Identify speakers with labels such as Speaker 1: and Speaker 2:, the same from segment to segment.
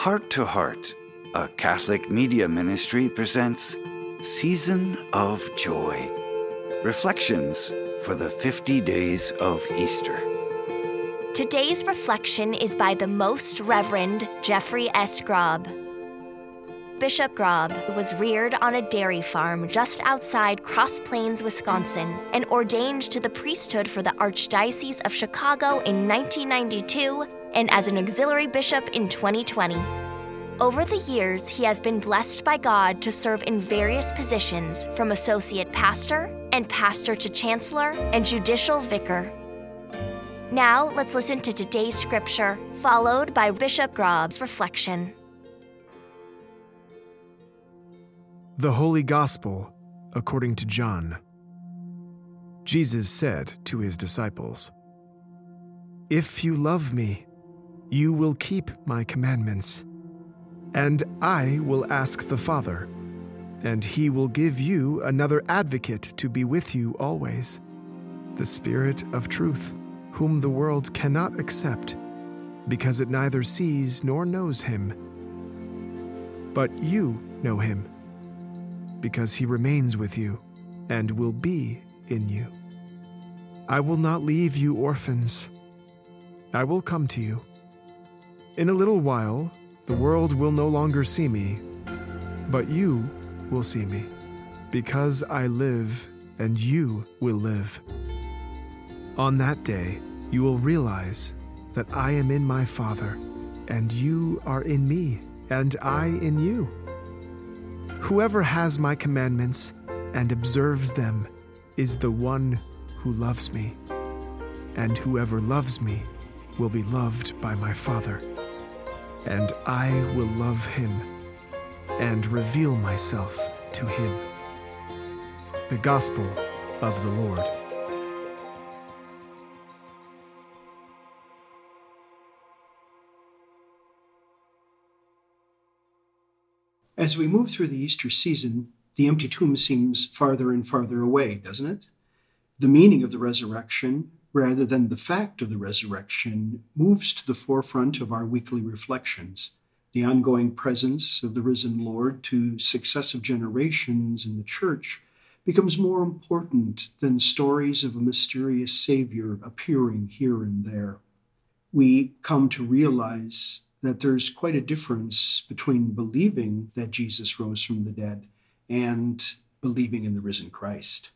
Speaker 1: Heart to Heart, a Catholic media ministry, presents Season of Joy Reflections for the 50 Days of Easter.
Speaker 2: Today's reflection is by the Most Reverend Jeffrey S. Grob. Bishop Grob was reared on a dairy farm just outside Cross Plains, Wisconsin, and ordained to the priesthood for the Archdiocese of Chicago in 1992 and as an auxiliary bishop in 2020. Over the years, he has been blessed by God to serve in various positions from associate pastor and pastor to chancellor and judicial vicar. Now, let's listen to today's scripture, followed by Bishop Grob's reflection.
Speaker 3: The Holy Gospel according to John. Jesus said to his disciples, If you love me, you will keep my commandments. And I will ask the Father, and he will give you another advocate to be with you always, the Spirit of truth, whom the world cannot accept, because it neither sees nor knows him. But you know him, because he remains with you and will be in you. I will not leave you orphans. I will come to you. In a little while, the world will no longer see me, but you will see me, because I live and you will live. On that day, you will realize that I am in my Father, and you are in me, and I in you. Whoever has my commandments and observes them is the one who loves me, and whoever loves me will be loved by my Father and I will love him and reveal myself to him. The Gospel of the Lord.
Speaker 4: As we move through the Easter season, the empty tomb seems farther and farther away, doesn't it? The meaning of the resurrection rather than the fact of the resurrection, moves to the forefront of our weekly reflections. The ongoing presence of the risen Lord to successive generations in the church becomes more important than stories of a mysterious Savior appearing here and there. We come to realize that there's quite a difference between believing that Jesus rose from the dead and believing in the risen Christ.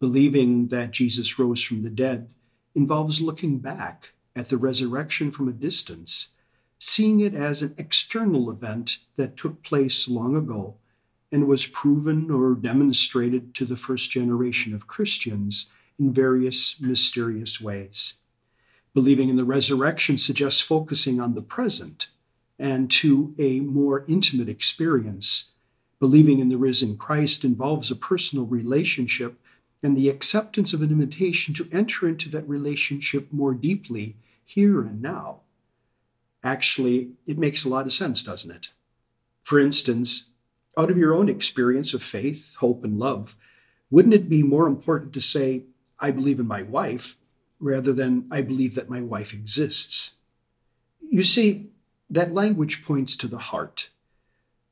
Speaker 4: Believing that Jesus rose from the dead involves looking back at the resurrection from a distance, seeing it as an external event that took place long ago and was proven or demonstrated to the first generation of Christians in various mysterious ways. Believing in the resurrection suggests focusing on the present and to a more intimate experience. Believing in the risen Christ involves a personal relationship and the acceptance of an invitation to enter into that relationship more deeply here and now. Actually, it makes a lot of sense, doesn't it? For instance, out of your own experience of faith, hope, and love, wouldn't it be more important to say, I believe in my wife, rather than I believe that my wife exists? You see, that language points to the heart.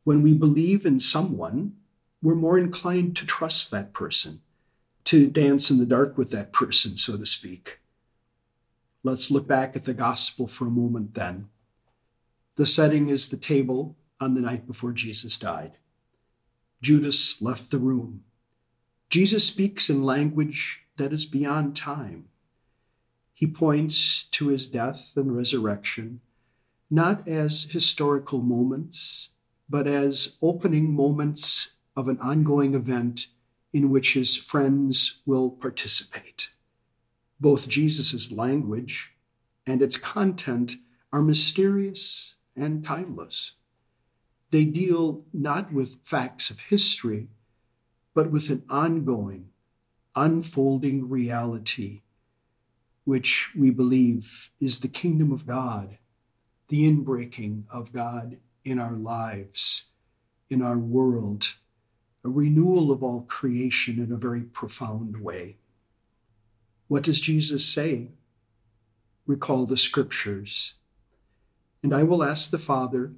Speaker 4: When we believe in someone, we're more inclined to trust that person to dance in the dark with that person, so to speak. Let's look back at the gospel for a moment then. The setting is the table on the night before Jesus died. Judas left the room. Jesus speaks in language that is beyond time. He points to his death and resurrection, not as historical moments, but as opening moments of an ongoing event in which his friends will participate. Both Jesus' language and its content are mysterious and timeless. They deal not with facts of history, but with an ongoing, unfolding reality, which we believe is the kingdom of God, the inbreaking of God in our lives, in our world a renewal of all creation in a very profound way. What does Jesus say? Recall the scriptures. And I will ask the Father,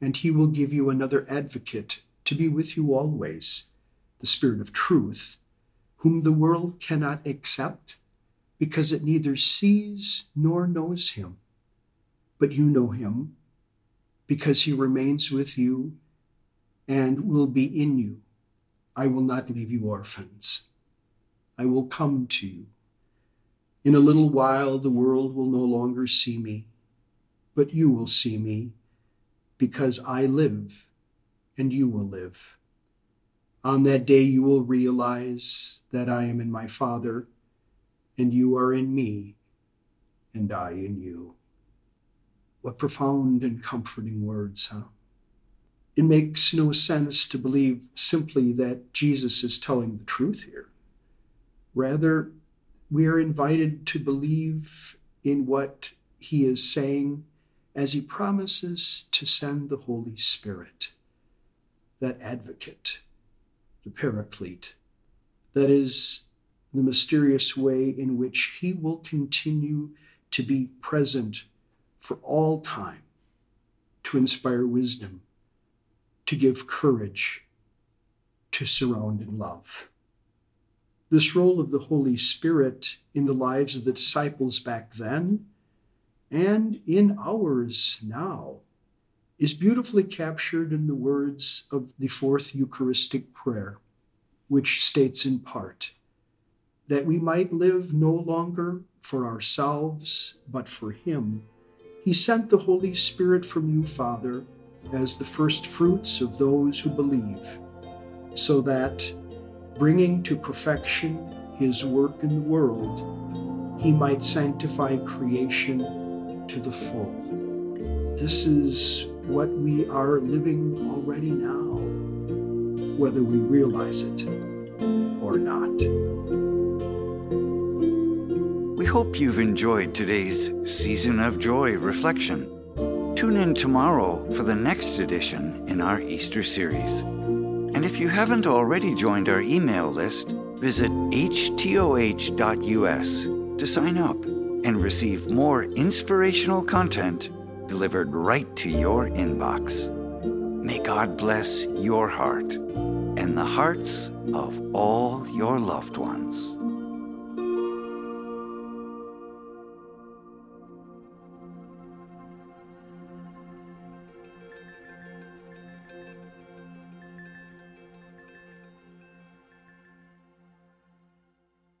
Speaker 4: and he will give you another advocate to be with you always, the Spirit of truth, whom the world cannot accept because it neither sees nor knows him. But you know him because he remains with you and will be in you. I will not leave you orphans. I will come to you. In a little while, the world will no longer see me, but you will see me because I live and you will live. On that day, you will realize that I am in my Father, and you are in me, and I in you. What profound and comforting words, huh? It makes no sense to believe simply that Jesus is telling the truth here. Rather, we are invited to believe in what he is saying as he promises to send the Holy Spirit, that advocate, the paraclete, that is the mysterious way in which he will continue to be present for all time, to inspire wisdom, to give courage, to surround in love. This role of the Holy Spirit in the lives of the disciples back then and in ours now is beautifully captured in the words of the fourth Eucharistic prayer, which states in part that we might live no longer for ourselves, but for Him. He sent the Holy Spirit from you, Father, as the first fruits of those who believe, so that, bringing to perfection His work in the world, He might sanctify creation to the full. This is what we are living already now, whether we realize it or not.
Speaker 1: We hope you've enjoyed today's Season of Joy reflection. Tune in tomorrow for the next edition in our Easter series. And if you haven't already joined our email list, visit htoh.us to sign up and receive more inspirational content delivered right to your inbox. May God bless your heart and the hearts of all your loved ones.